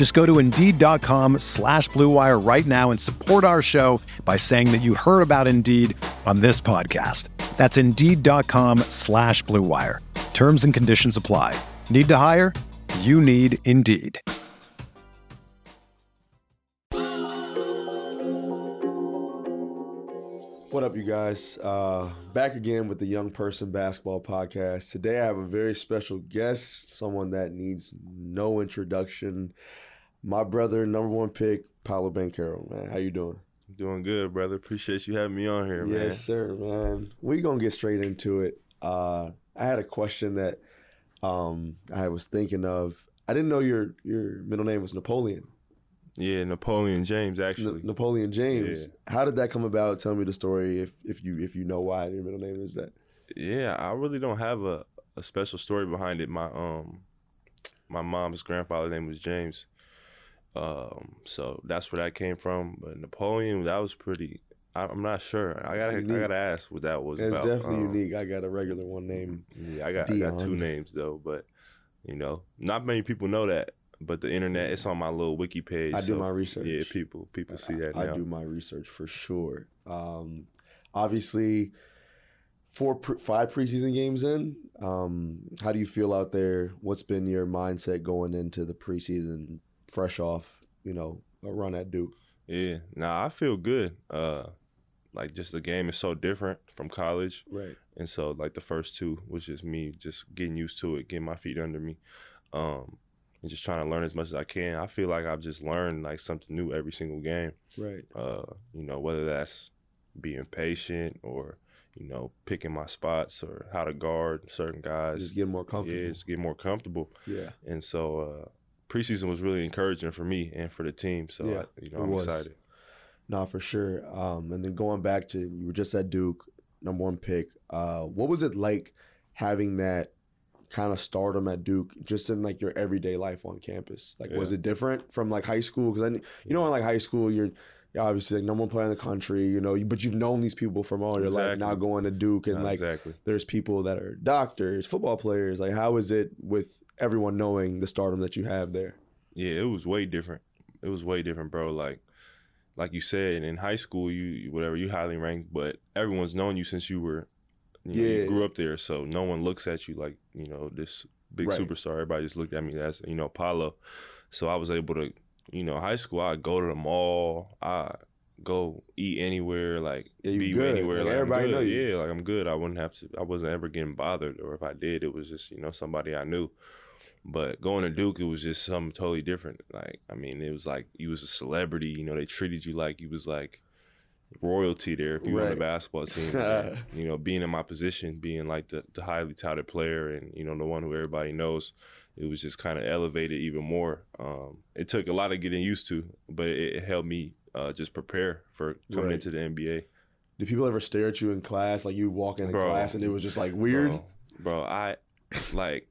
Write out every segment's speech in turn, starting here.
Just go to Indeed.com slash BlueWire right now and support our show by saying that you heard about Indeed on this podcast. That's Indeed.com slash BlueWire. Terms and conditions apply. Need to hire? You need Indeed. What up, you guys? Uh, back again with the Young Person Basketball Podcast. Today I have a very special guest, someone that needs no introduction. My brother, number one pick, Paolo Banchero. Man, how you doing? Doing good, brother. Appreciate you having me on here, man. Yes, sir, man. we gonna get straight into it. Uh, I had a question that um, I was thinking of. I didn't know your your middle name was Napoleon. Yeah, Napoleon James, actually. N- Napoleon James. Yeah. How did that come about? Tell me the story if if you if you know why your middle name is that. Yeah, I really don't have a, a special story behind it. My um my mom's grandfather name was James. Um, so that's where that came from. But Napoleon, that was pretty I, I'm not sure. I gotta I gotta ask what that was It's about. definitely Um, unique. I got a regular one named. Yeah, I got I got two names though, but you know, not many people know that. But the internet, it's on my little wiki page. I do my research. Yeah, people people see that I. I do my research for sure. Um, obviously, four pre- five preseason games in. Um, how do you feel out there? What's been your mindset going into the preseason, fresh off you know a run at Duke? Yeah, nah, I feel good. Uh, like just the game is so different from college, Right. and so like the first two was just me just getting used to it, getting my feet under me, um, and just trying to learn as much as I can. I feel like I've just learned like something new every single game. Right. Uh, you know, whether that's being patient or you know picking my spots or how to guard certain guys. Just getting more comfortable. Yeah, just get more comfortable. Yeah. And so uh, preseason was really encouraging for me and for the team. So Yeah, I, you know, I'm was. excited. No, for sure. Um, and then going back to you were just at Duke, number one pick. Uh, what was it like having that kind of stardom at Duke, just in like your everyday life on campus? Like, was it different from like high school? Because you know, in like high school, you're obviously like number one player in the country, you know, but you've known these people from all your life. Now going to Duke and Not like exactly. there's people that are doctors, football players. Like, how is it with everyone knowing the stardom that you have there? Yeah, it was way different. It was way different, bro. Like, like you said, in high school, you whatever you highly ranked, but everyone's known you since you were, you, know, Yeah. you grew up there. So no one looks at you like you know this big Right. superstar. Everybody just looked at me as you know Paolo. So I was able to, you know, high school. I go to the mall. I go eat anywhere, like Yeah, be good. anywhere. Like, Like, everybody know you. Yeah, like I'm good. I wouldn't have to. I wasn't ever getting bothered, or if I did, it was just you know somebody I knew. But going to Duke, it was just something totally different. Like, I mean, it was like you was a celebrity. You know, they treated you like you was like royalty there if you were on the basketball team. And, you know, being in my position, being like the, the highly touted player and, you know, the one who everybody knows, it was just kind of elevated even more. Um, it took a lot of getting used to, but it, it helped me uh, just prepare for coming Right. into the NBA. Did people ever stare at you in class? Like you walk into Bro. class and it was just like weird? Bro, bro, I like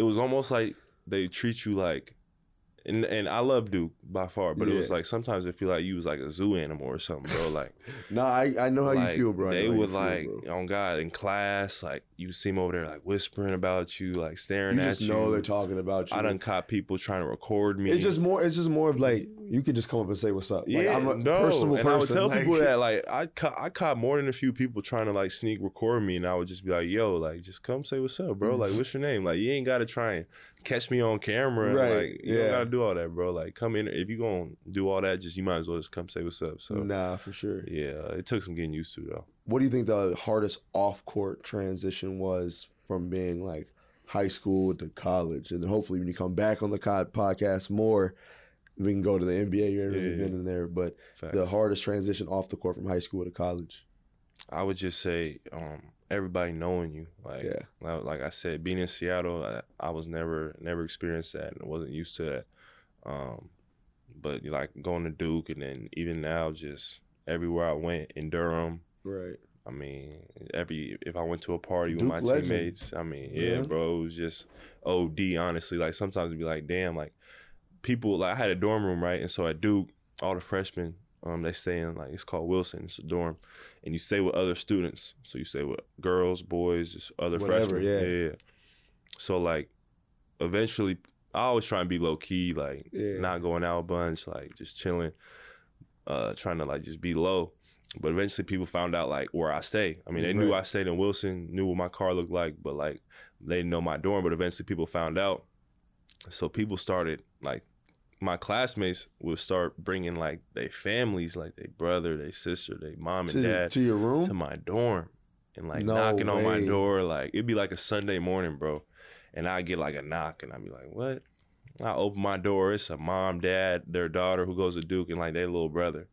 it was almost like they treat you like and and I love Duke by far, but it was like sometimes I feel like you was like a zoo animal or something, bro. Like Nah, I, I know how like, you feel, bro. They would like bro. on God in class, like you see them over there like whispering about you, like staring at you at just you. know they're talking about you. I done caught people trying to record me. It's just more. It's just more of like you can just come up and say what's up. Like, yeah, I'm a no. personable and person. I would tell like- people that like I caught, I caught more than a few people trying to like sneak record me, and I would just be like, "Yo, like just come say what's up, bro. Like what's your name? Like you ain't got to try and catch me on camera. Right, Like you yeah. don't got to do all that, bro. Like come in. If you gonna do all that, just you might as well just come say what's up. So nah, for sure. yeah, it took some getting used to though. What do you think the hardest off court transition was from being like high school to college? And then hopefully when you come back on the podcast more, we can go to the NBA. You ain't really Yeah. been in there, but Facts. the hardest transition off the court from high school to college. I would just say um, everybody knowing you. Like, Yeah. like like I said, being in Seattle, I, I was never never experienced that and wasn't used to that. Um, but like going to Duke and then even now, just everywhere I went in Durham. Right. I mean, every if I went to a party with Duke my legend. teammates, I mean, yeah, Yeah. bro, it was just OD. Honestly, like sometimes it'd be like, damn, like people. Like I had a dorm room, right, and so at Duke, all the freshmen, um, they stay in like it's called Wilson. It's a dorm, and you stay with other students. So you stay with girls, boys, just other Whatever, freshmen. Yeah. yeah. So like, eventually, I always try and be low key, like Yeah. not going out a bunch, like just chilling, uh, trying to like just be low. But eventually, people found out like where I stay. I mean, they knew I stayed in Wilson, knew what my car looked like, but like they didn't know my dorm. But eventually, people found out. So people started like my classmates would start bringing like their families, like their brother, their sister, their mom and To, dad to your room? to my dorm and like No knocking on my door. Like it'd be like a Sunday morning, bro. And I get like a knock and I'd be like, what? I open my door. It's a mom, dad, their daughter who goes to Duke and like their little brother.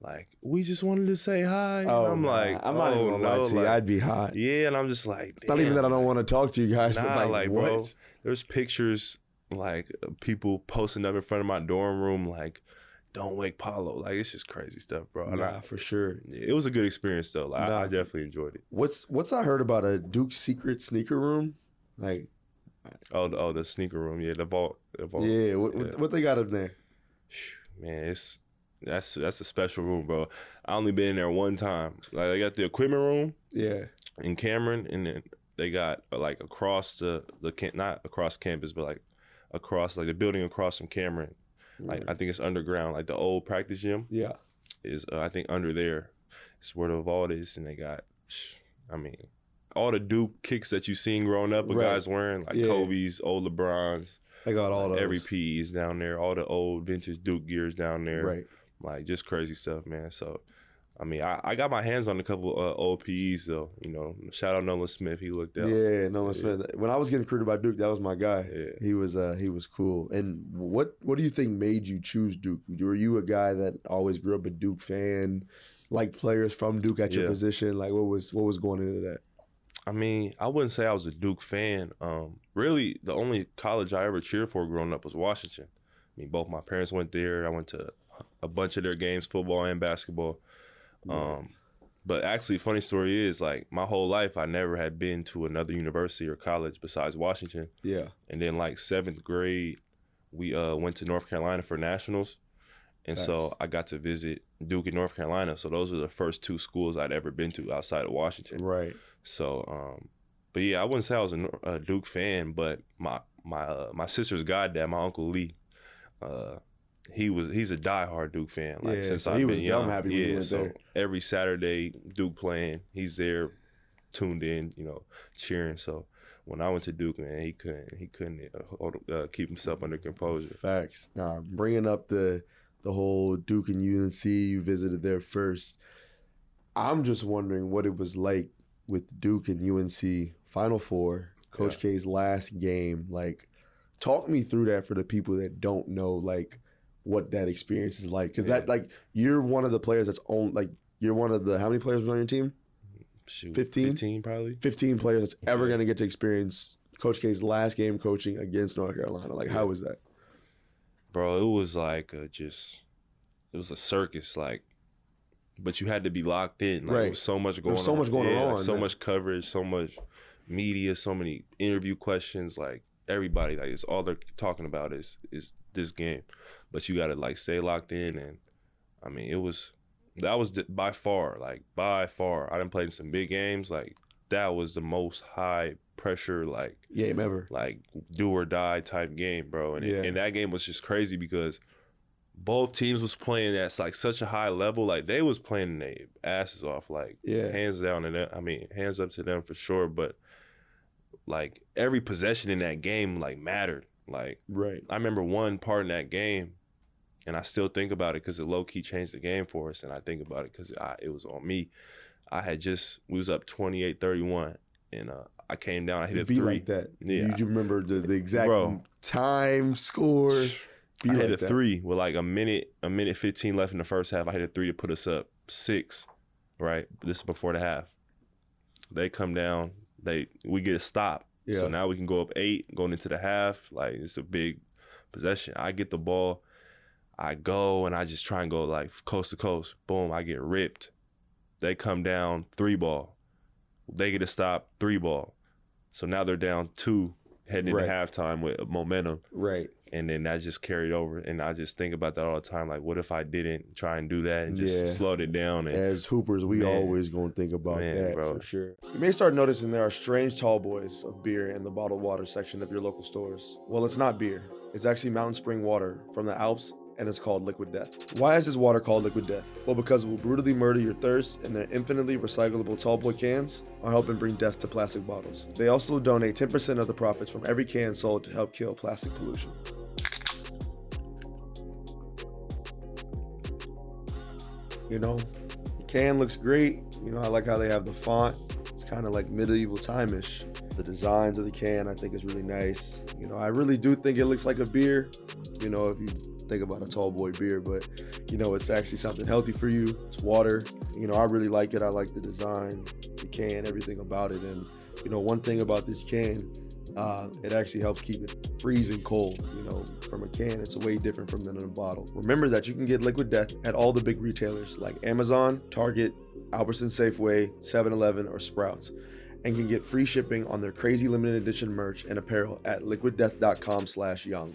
Like, we just wanted to say hi. And oh, I'm like, I'm not oh, even gonna lie to you. like- I'd be hot. yeah, and I'm just like, It's not even that I don't want to talk to you guys, but like, like, what? bro, There's pictures like people posting up in front of my dorm room, like, don't wake Paolo. Like, it's just crazy stuff, bro. I- Nah, for sure. it was a good experience though. Like, I- I definitely enjoyed it. What's what's I heard about a Duke secret sneaker room? Like, Oh, the, oh, the sneaker room, yeah, the vault, the vault. yeah, what, yeah. what they got in there? Man, it's that's that's a special room, bro. I only been in there one time. Like, they got the equipment room Yeah, in Cameron, and then they got uh, like across the the camp, not across campus, but like across like the building across from Cameron. Like I think it's underground, like the old practice gym yeah, is uh, I think under there. It's where the vault is, and they got, I mean, all the Duke kicks that you seen growing up, with Right. guys wearing like Yeah. Kobe's, old LeBrons, they got all those. every P is down there, all the old vintage Duke gears down there, Right. like just crazy stuff, man. So. I mean, I, I got my hands on a couple uh, old PEs though. You know, shout out Nolan Smith. He looked out. Yeah, Nolan Yeah. Smith. When I was getting recruited by Duke, that was my guy. Yeah. He was uh he was cool. And what what do you think made you choose Duke? Were you a guy that always grew up a Duke fan, like players from Duke at your Yeah. position? Like what was what was going into that? I mean, I wouldn't say I was a Duke fan. Um, really, the only college I ever cheered for growing up was Washington. I mean, both my parents went there. I went to a bunch of their games, football and basketball. Um, but actually, funny story is like my whole life I never had been to another university or college besides Washington. Yeah. And then like seventh grade, we uh, went to North Carolina for nationals. And so I got to visit Duke in North Carolina. So those were the first two schools I'd ever been to outside of Washington. Right. So, um, but yeah, I wouldn't say I was a, a Duke fan, but my my uh, my sister's goddad, my uncle Lee, uh, he was he's a diehard Duke fan. Like Yeah, since so I've he been was dumb young. happy when yeah, so there. every Saturday Duke playing, he's there, tuned in, you know, cheering. So when I went to Duke, man, he couldn't he couldn't uh, hold, uh, keep himself under composure. Facts. Now bringing up the the whole Duke and UNC, you visited there first. I'm just wondering what it was like with Duke and UNC Final Four, Coach K's last game. Like, talk me through that for the people that don't know, like, what that experience is like. Because that, like, you're one of the players that's on, like, you're one of the how many players was on your team? Shoot, 15? 15 probably. 15 players that's ever going to get to experience Coach K's last game coaching against North Carolina. Like, how was that? Bro it was like a just it was a circus like but you had to be locked in like Right. there was so much going was so on much going Yeah, like, on, so man. much coverage so much media so many interview questions like everybody like it's all they're talking about is is this game but you got to like stay locked in and i mean it was that was by far like by far i didn't play in some big games like that was the most high pressure like Game ever. like do or die type game, bro. And, it- Yeah. and that game was just crazy because both teams was playing at like such a high level. Like they was playing their asses off. Like Yeah. hands down them. I mean, hands up to them for sure. But like every possession in that game like mattered. Like Right. I remember one part in that game. and I still think about it because it low key changed the game for us. And I think about it because it was on me. I had just we was up 28-31 and uh, I came down. I hit a be three. like that. Yeah. You, you remember the, the exact Bro. time, score. Be I like hit a that. three with like a minute, a minute fifteen left in the first half. I hit a three to put us up six. Right, this is before the half. They come down. They we get a stop. Yeah. So now we can go up eight going into the half. Like it's a big possession. I get the ball. I go and I just try and go like coast to coast. Boom, I get ripped. They come down three ball. They get a stop three ball. So now they're down two heading Right. into halftime with momentum Right. and then that just carried over and i just think about that all the time like what if i didn't try and do that and just Yeah. slowed it down and As hoopers, we Man. always gonna think about Man, that bro. for sure. You may start noticing there are strange tall boys of beer in the bottled water section of your local stores. Well, it's not beer. It's actually mountain spring water from the Alps, and it's called Liquid Death. Why is this water called Liquid Death? Well, because it will brutally murder your thirst, and their infinitely recyclable tall boy cans are helping bring death to plastic bottles. They also donate 10% of the profits from every can sold to help kill plastic pollution. You know, the can looks great. You know, I like how they have the font. It's kind of like medieval time-ish. The designs of the can, I think, is really nice. You know, I really do think it looks like a beer. You know, if you think about a tall boy beer, but you know, it's actually something healthy for you. It's water. You know, I really like it. I like the design, the can, everything about it. And you know, one thing about this can, uh, it actually helps keep it freezing cold. You know, from a can, it's way different from than in a bottle. Remember that you can get Liquid Death at all the big retailers like Amazon, Target, Albertson Safeway, 7-Eleven, or Sprouts, and can get free shipping on their crazy limited edition merch and apparel at liquiddeath.com/young.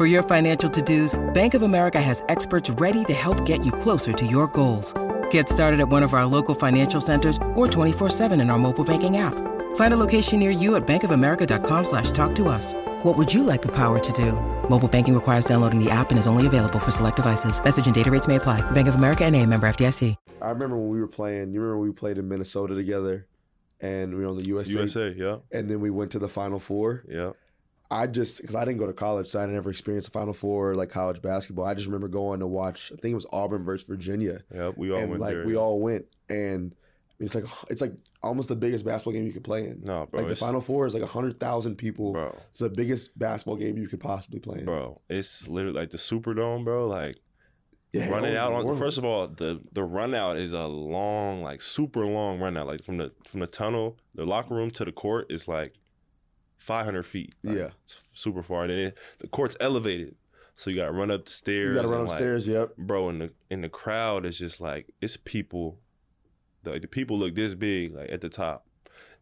For your financial to dos, Bank of America has experts ready to help get you closer to your goals. Get started at one of our local financial centers or 24-7 in our mobile banking app. Find a location near you at bankofamerica.com slash talk to us. What would you like the power to do? Mobile banking requires downloading the app and is only available for select devices. Message and data rates may apply. Bank of America and a member FDIC. I remember when we were playing. You remember when we played in Minnesota together, and we were on the USA, usa yeah and then we went to the Final Four. yeah I just because I didn't go to college, so I never experienced the Final Four like college basketball. I just remember going to watch. I think it was Auburn versus Virginia, yeah we all and went like there we all went, and it's like it's like almost the biggest basketball game you could play in. no bro like the Final Four is like hundred thousand people. bro It's the biggest basketball game you could possibly play in. bro it's literally like the superdome bro like Yeah, running out on first of all the the run out is a long like super long run out like from the from the tunnel the locker room to the court is like 500 feet Like, Yeah. it's super far and then the court's elevated so you gotta run up the stairs you got to run and, like, upstairs. yep. bro and the in the crowd is just like it's people the, the people look this big like at the top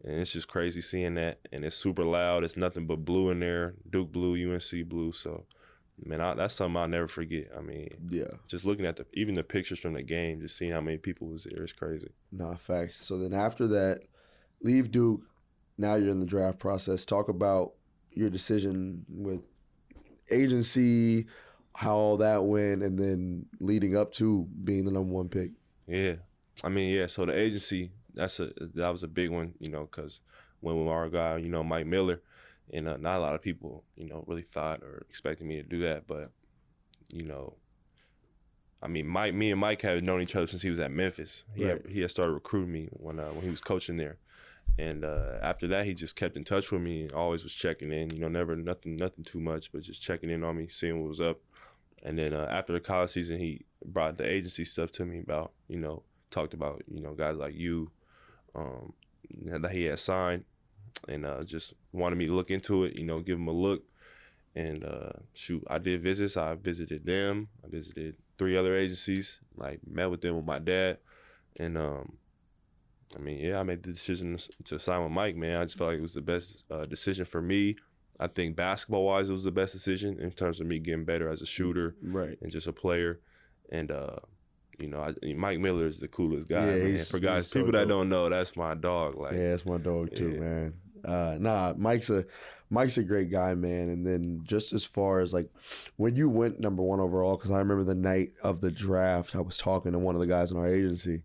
and it's just crazy seeing that and it's super loud it's nothing but blue in there duke blue unc blue so man I, that's something i'll never forget i mean Yeah. just looking at the even the pictures from the game just seeing how many people was there is crazy Nah, facts. So then after that, leave Duke. Now you're in the draft process. Talk about your decision with agency, how all that went, and then leading up to being the number one pick. yeah i mean yeah so the agency that's a that was a big one, you know, because when we our guy, you know, Mike Miller, and uh, not a lot of people, you know, really thought or expected me to do that, but you know, I mean, Mike, me and Mike have known each other since he was at Memphis. He Right. had, he had started recruiting me when uh, when he was coaching there, and uh, after that, he just kept in touch with me. Always was checking in. You know, never nothing nothing too much, but just checking in on me, seeing what was up. And then uh, after the college season, he brought the agency stuff to me about you know talked about you know guys like you um, that he had signed, and uh, just wanted me to look into it. You know, give him a look. And uh, shoot, I did visits. I visited them. I visited three other agencies. Like met with them with my dad, and um, I mean, yeah, I made the decision to sign with Mike. Man, I just felt like it was the best uh, decision for me. I think basketball wise, it was the best decision in terms of me getting better as a shooter Right. and just a player. And uh, you know, I, Mike Miller is the coolest guy. Yeah, man. For guys, so people that don't know, that's my dog. Like, yeah, that's my dog too, yeah. man. Uh, nah, Mike's a Mike's a great guy, man. And then just as far as like when you went number one overall, because I remember the night of the draft, I was talking to one of the guys in our agency,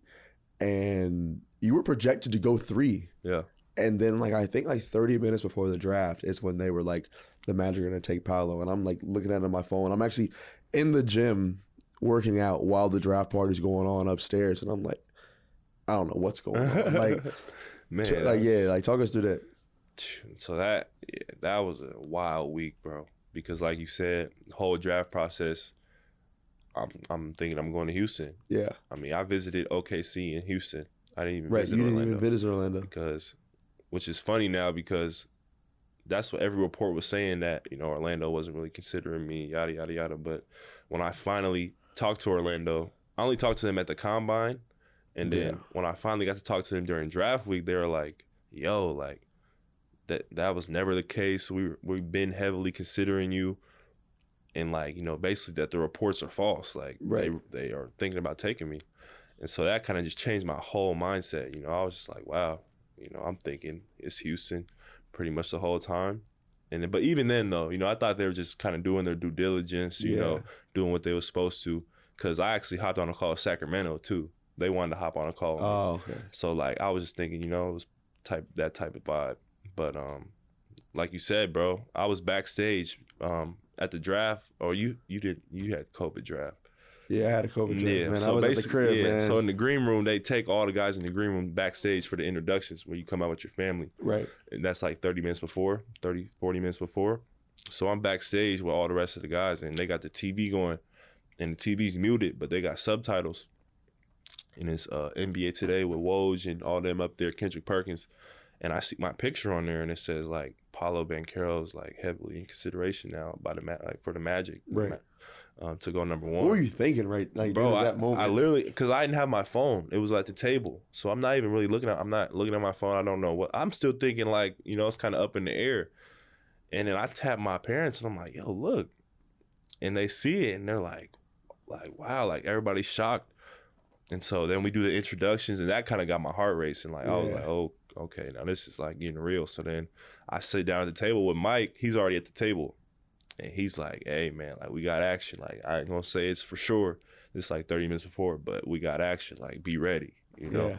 and you were projected to go three. yeah, And then like I think like 30 minutes before the draft is when they were like, the Magic are gonna take Paolo. And I'm like looking at it on my phone. I'm actually in the gym working out while the draft party's going on upstairs. And I'm like, I don't know what's going on. like, man, t- like yeah, like talk us through that. So that yeah, that was a wild week, bro. Because like you said, whole draft process. I'm I'm thinking I'm going to Houston. Yeah. I mean, I visited OKC in Houston. I didn't even Right. visit You didn't Orlando even visit Orlando. because, which is funny now because that's what every report was saying that you know Orlando wasn't really considering me, yada yada yada. But when I finally talked to Orlando, I only talked to them at the combine, and then Yeah. when I finally got to talk to them during draft week, they were like, "Yo, like that that was never the case. We we've been heavily considering you." And like you know, basically that the reports are false. Like Right. they they are thinking about taking me, and so that kind of just changed my whole mindset. You know, I was just like, wow, you know, I'm thinking it's Houston pretty much the whole time. And but even then though, you know, I thought they were just kind of doing their due diligence, you Yeah. know, doing what they were supposed to. Cause I actually hopped on a call with Sacramento too. They wanted to hop on a call. Oh, okay. So like I was just thinking, you know, it was type that type of vibe. But um, like you said, bro, I was backstage um at the draft, or you you did you had COVID draft. Yeah, I had a COVID Yeah, man. I so was at the basically, crib, yeah. man. So in the green room, they take all the guys in the green room backstage for the introductions when you come out with your family. right. And that's like 30 minutes before, 30, 40 minutes before. So I'm backstage with all the rest of the guys, and they got the TV going, and the TV's muted, but they got subtitles. And it's uh, NBA Today with Woj and all them up there, Kendrick Perkins. And I see my picture on there, and it says like Paolo Banchero's like heavily in consideration now by the ma- like for the Magic, Right. um, to go number one What were you thinking, right? Like bro I, that moment. I literally because i didn't have my phone. It was at the table. So i'm not even really looking at i'm not looking at my phone. I don't know what i'm still thinking like you know it's kind of up in the air. And then i tap my parents and i'm like yo look. And they see it and they're like like wow like everybody's shocked. And so then we do the introductions and that kind of got my heart racing. Like i was like oh okay now this is like getting real so then i sit down at the table with mike he's already at the table and he's like, "Hey man, like we got action. Like I ain't gonna say it's for sure. It's like 30 minutes before, but we got action. Like be ready, you know." Yeah.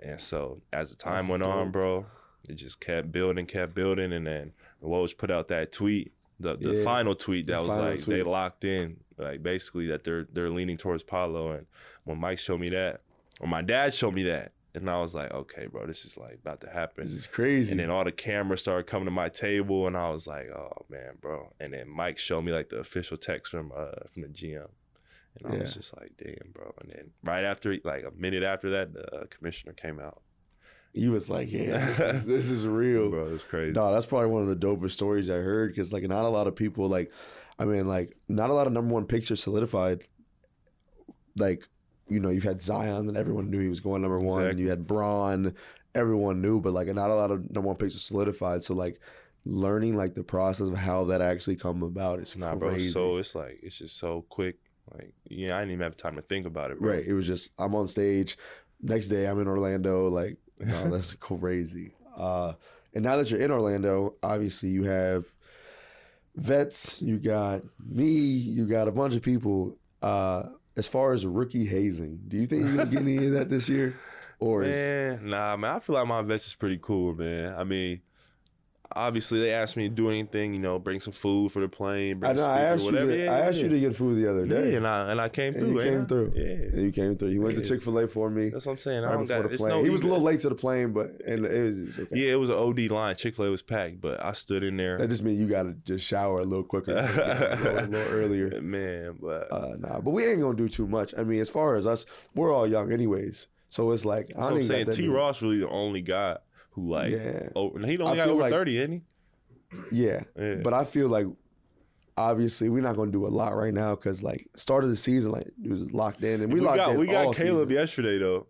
And so as the time That's went on, bro, it just kept building, kept building, and then Woj put out that tweet, the the Yeah, final tweet the that was final like they locked in, like basically that they're they're leaning towards Paolo. And when Mike showed me that, or my dad showed me that, and I was like, okay, bro, this is like about to happen. This is crazy. And then all the cameras started coming to my table, and I was like, "Oh man, bro!" And then Mike showed me like the official text from uh from the GM, and I was just like, "Damn, bro!" And then right after, like a minute after that, the uh, commissioner came out. you was like, yeah, this is, this is real. Bro, it was crazy. No, that's probably one of the dopest stories I heard because like not a lot of people like, I mean like not a lot of number one picks are solidified. Like, you know, you've had Zion and everyone knew he was going number one. Exactly. You had Braun, everyone knew, but like not a lot of number one picks are solidified. So like learning like the process of how that actually come about is Nah, crazy. bro. So it's like it's just so quick. Like, yeah, I didn't even have time to think about it, bro. Right. It was just I'm on stage. Next day I'm in Orlando. Like, no, that's crazy. Uh, and now that you're in Orlando, obviously you have vets. You got me. You got a bunch of people. Uh, as far as rookie hazing, do you think you're gonna get any of that this year? or is Man, nah, man. I feel like my vest is pretty cool, man. I mean, obviously they asked me to do anything, you know, bring some food for the plane, bring I know I asked you whatever. to, yeah, I asked yeah. you to get food the other day. Yeah, and I and I came And through. you came I? through. Yeah, And you came through. You went to Chick Fil A for me that's what I'm saying. I right don't before got. the plane. no. he was a little late to the plane, but and it was okay. Yeah, it was an OD line. Chick Fil A was packed, but I stood in there. That just means you got to just shower a little quicker, a little, earlier. man. But Uh, nah, but we ain't gonna do too much. I mean, as far as us, we're all young anyways, so it's like I that's don't what I'm saying. T. Ross really the only guy who like. Yeah. Oh, he I only got over like- thirty, ain't he? Yeah. Yeah. But I feel like obviously we're not gonna do a lot right now because like start of the season like it was locked in and we, we locked got in we got Caleb season. yesterday though.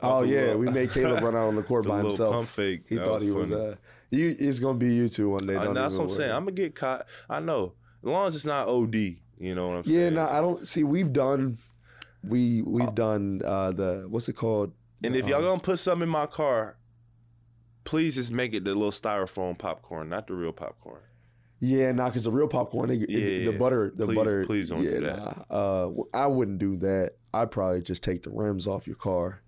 Oh yeah, little- we made Caleb run out on the court by himself. pump fake. He That thought he was uh you it's gonna be you two one day. I, Don't that's what I'm saying. I'm gonna get caught. I know. As long as it's not OD, you know what I'm Yeah, saying. Yeah, no, I don't see we've done we we've done uh the what's it called? And if y'all Um, gonna put something in my car, please just make it the little styrofoam popcorn, not the real popcorn. Yeah, nah, because the real popcorn, they, it- Yeah, the yeah. butter, the Please- butter. please don't yeah, do that. Nah, uh, I wouldn't do that. I'd probably just take the rims off your car.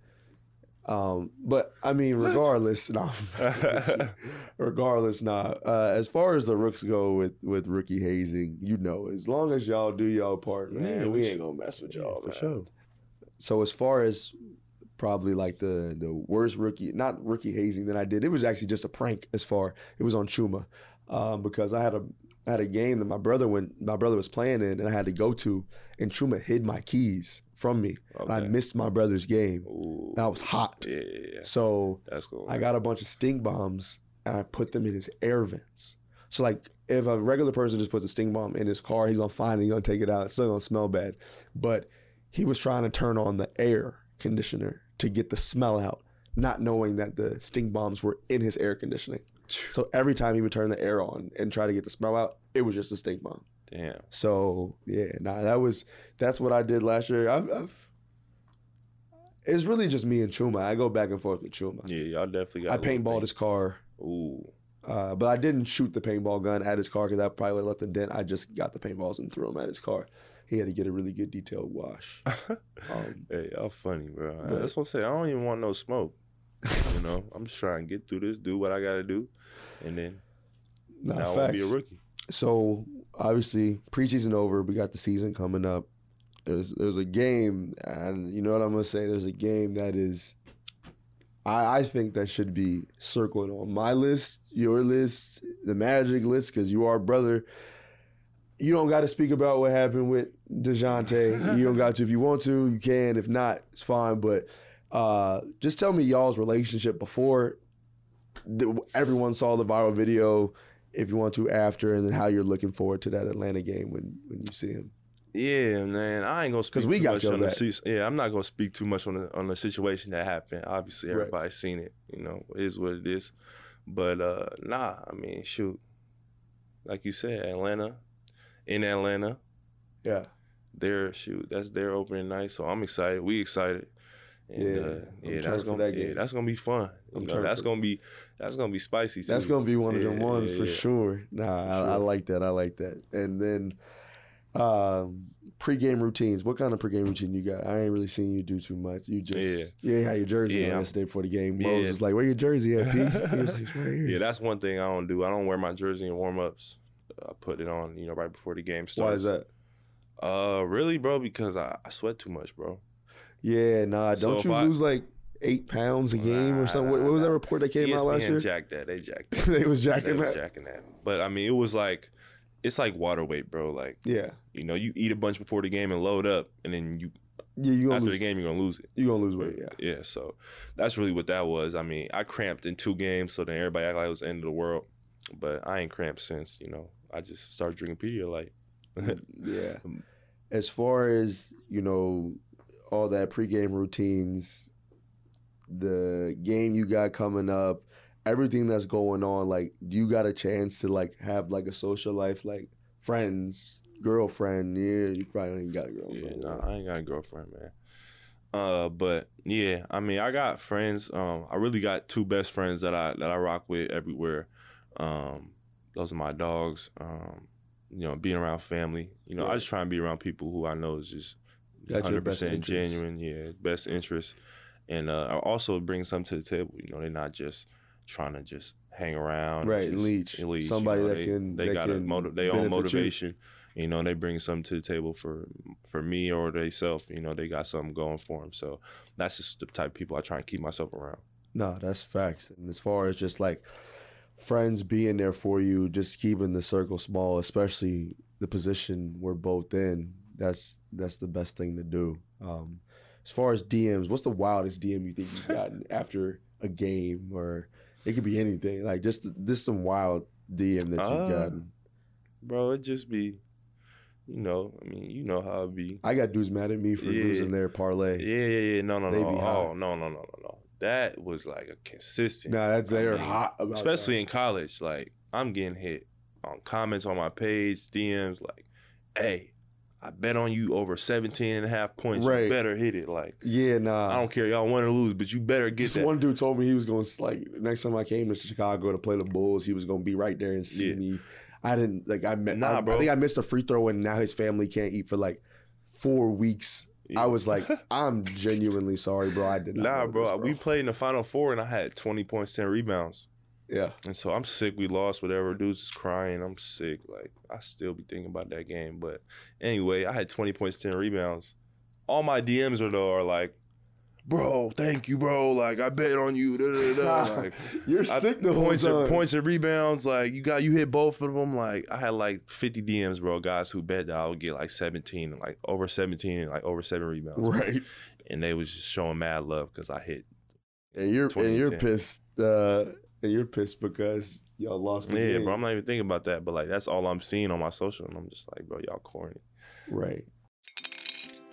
Um, but I mean, regardless, nah, regardless, nah. Uh, as far as the rooks go with with rookie hazing, you know, as long as y'all do y'all part, man, Yeah, we we ain't gonna mess with y'all for man. sure. So as far as probably like the the worst rookie, not rookie hazing that I did, it was actually just a prank. As far it was on Chuma, um, because I had a I had a game that my brother went my brother was playing in, and I had to go to, and Chuma hid my keys from me, and I missed my brother's game. Ooh. I was hot, Yeah, yeah, yeah. so That's cool. I got a bunch of stink bombs and I put them in his air vents. So like if a regular person just puts a stink bomb in his car, he's gonna find it, he's gonna take it out. It's still gonna smell bad. But he was trying to turn on the air conditioner to get the smell out, not knowing that the stink bombs were in his air conditioning. So every time he would turn the air on and try to get the smell out, it was just a stink bomb. Damn. So yeah, nah, that was that's what I did last year. I've, I've it's really just me and Chuma. I go back and forth with Chuma. Yeah, y'all definitely got. I paintballed his car, Ooh. Uh, but I didn't shoot the paintball gun at his car because that probably left a dent. I just got the paintballs and threw them at his car. He had to get a really good detailed wash. Um, Hey, y'all funny, bro. But- That's what I'm saying. I don't even want no smoke. You know, I'm just trying to get through this, do what I got to do, and then nah, now I won't be a rookie. So obviously, preseason over. We got the season coming up. There's there's a game, and you know what I'm gonna say. There's a game that is, I I think that should be circled on my list, your list, the Magic list, because you are brother. You don't got to speak about what happened with Dejounte. you don't got to. If you want to, you can. If not, it's fine. But uh, just tell me y'all's relationship before the, everyone saw the viral video if you want to after, and then how you're looking forward to that Atlanta game when when you see him. Yeah, man. I ain't gonna speak 'Cause we too got much on the back. se- yeah. I'm not gonna speak too much on the on the situation that happened. Obviously, Right. everybody's seen it. You know, it is what it is. But uh nah, I mean, shoot. Like you said, Atlanta, in Atlanta, Yeah, their shoot. That's their opening night, so I'm excited. We excited. And, Yeah, uh, yeah, that's gonna that yeah, that's gonna be fun. You know, that's gonna be that's gonna be spicy. that's gonna be one of Yeah, ones yeah, for sure. Nah, I, I Sure. like that. I like that. And then um, pregame routines. What kind of pregame routine you got? I ain't really seen you do too much. You just Yeah. yeah, you had your jersey Yeah, on yesterday before the game. Yeah. Moses was like, "Where your jersey at, P?" He was like, "It's right here." Yeah, that's one thing I don't do. I don't wear my jersey in warm ups. I put it on, you know, right before the game starts. Why is that? Uh, really, bro? Because I, I sweat too much, bro. Yeah, nah. So Don't you I- lose like eight pounds a game or something? What, nah, what was that report that came out last year? jacked that. They jacked that. they was they jacking was that. jacking that. But I mean, it was like, it's like water weight, bro. Like, Yeah, you know, you eat a bunch before the game and load up, and then you yeah. You after lose. the game you're gonna lose it. You gonna lose weight? Yeah. Yeah, so that's really what that was. I mean, I cramped in two games, so then everybody act like it was the end of the world. But I ain't cramped since, you know, I just started drinking Pedialyte. Yeah. Um, as far as, you know, all that pregame routines, the game you got coming up, everything that's going on, like, you got a chance to like have like a social life, like friends, girlfriend? Yeah, you probably don't got a Yeah, girlfriend. no, I ain't got a girlfriend, man. Uh, but yeah, I mean, I got friends. Um, I really got two best friends that I that I rock with everywhere. Um, those are my dogs. Um, you know, being around family. You know, I Right. just try and be around people who I know is just hundred percent genuine. Yeah, best interest. and uh, also bring something to the table. You know, they're not just trying to just hang around, Right, just leech. leech, Somebody you know, that they, can- they got a can motive, they own benefit you. motivation. You know, they bring something to the table for for me or they self. You know, they got something going for them. So that's just the type of people I try and keep myself around. No, that's facts. And as far as just like friends being there for you, just keeping the circle small, especially the position we're both in, that's that's the best thing to do. Um, as far as DMs, what's the wildest DM you think you've gotten after a game, or it could be anything. Like just this some wild DM that you've Uh, gotten. Bro, it just be, you know, I mean, you know how it be. I got dudes mad at me for Yeah. losing their parlay. Yeah, yeah, yeah. No, no, They no. be hot. Oh, no, no, no, no, no. That was like a consistent. Nah, that's they're hot about especially that. in college. Like I'm getting hit on comments on my page, DMs, like, hey, I bet on you over 17 and a half points. Right. You better hit it. Like, Yeah, nah. I don't care y'all win or lose, but you better get This that. one dude told me he was going to like next time I came to Chicago to play the Bulls, he was going to be right there and see Yeah. me. I didn't like I met. Nah, I, bro. I think I missed a free throw and now his family can't eat for like four weeks. Yeah. I was like, I'm genuinely sorry, bro. I did not. Nah, bro, this, We played in the final four and I had 20 points, 10 rebounds. Yeah, And so I'm sick. We lost. Whatever. Dudes is crying. I'm sick. Like I still be thinking about that game. But anyway, I had 20 points, 10 rebounds. All my DMs are though are like, bro, thank you, bro. Like I bet on you. Da, da, da. Like you're I- sick the whole points time. and points and rebounds. Like you got you hit both of them. Like I had like 50 DMs, bro. Guys who bet that I would get like 17, like over 17, and like over seven rebounds. right? And they was just showing mad love because I hit. And you're and you're pissed. Uh, and you're pissed because y'all lost the Yeah, game. bro. I'm not even thinking about that, but like that's all I'm seeing on my social, and I'm just like, bro, y'all corny. right.